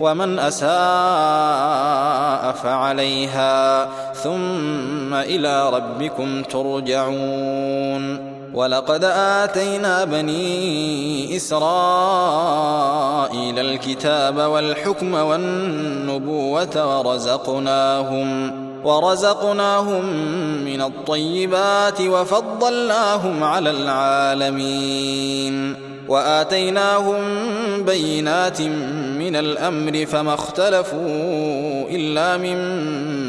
ومن أساء فعليها ثم إلى ربكم ترجعون. ولقد آتينا بني إسرائيل الكتاب والحكم والنبوة ورزقناهم ورزقناهم من الطيبات وفضلناهم على العالمين وآتيناهم بينات من الأمر فما اختلفوا إلا من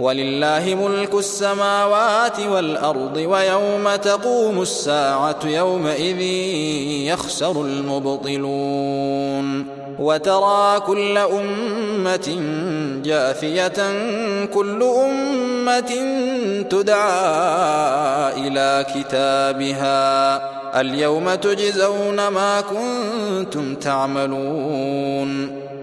ولله ملك السماوات والأرض ويوم تقوم الساعة يومئذ يخسر المبطلون وترى كل أمة جاثية كل أمة تدعى إلى كتابها. اليوم تجزون ما كنتم تعملون.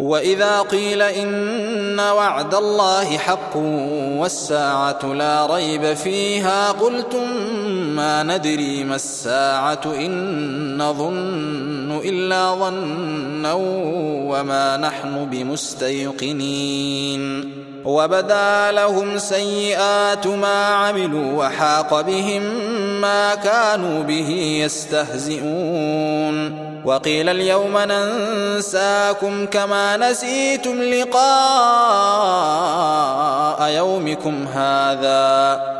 وإذا قيل إن وعد الله حق والساعة لا ريب فيها قلتم ما ندري ما الساعة إن نظن إلا ظنا وما نحن بمستيقنين. وبدا لهم سيئات ما عملوا وحاق بهم ما كانوا به يستهزئون. وقيل اليوم ننساكم كما نسيتم لقاء يومكم هذا.